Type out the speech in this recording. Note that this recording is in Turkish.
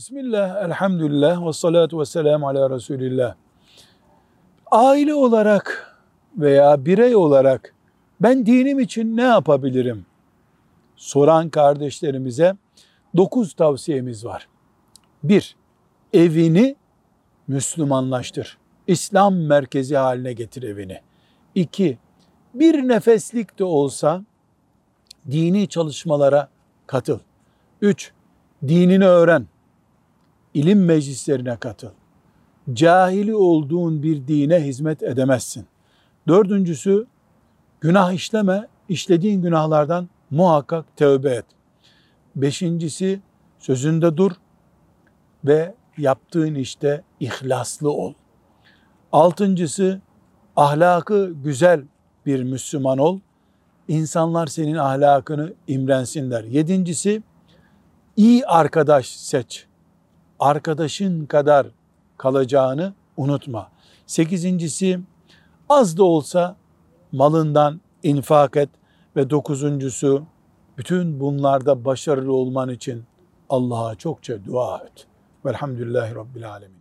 Bismillah, elhamdülillah ve salatu ve selamu ala Resulillah. Aile olarak veya birey olarak ben dinim için ne yapabilirim? Soran kardeşlerimize dokuz tavsiyemiz var. Bir, evini Müslümanlaştır. İslam merkezi haline getir evini. İki, bir nefeslik de olsa dini çalışmalara katıl. Üç, dinini öğren. İlim meclislerine katıl. Cahili olduğun bir dine hizmet edemezsin. Dördüncüsü, günah işleme, işlediğin günahlardan muhakkak tövbe et. Beşincisi, sözünde dur ve yaptığın işte ihlaslı ol. Altıncısı, ahlakı güzel bir Müslüman ol. İnsanlar senin ahlakını imrensinler. Yedincisi, iyi arkadaş seç. Arkadaşın kadar kalacağını unutma. Sekizincisi, az da olsa malından infak et. Ve dokuzuncusu, bütün bunlarda başarılı olman için Allah'a çokça dua et. Velhamdülillahi Rabbil Alemin.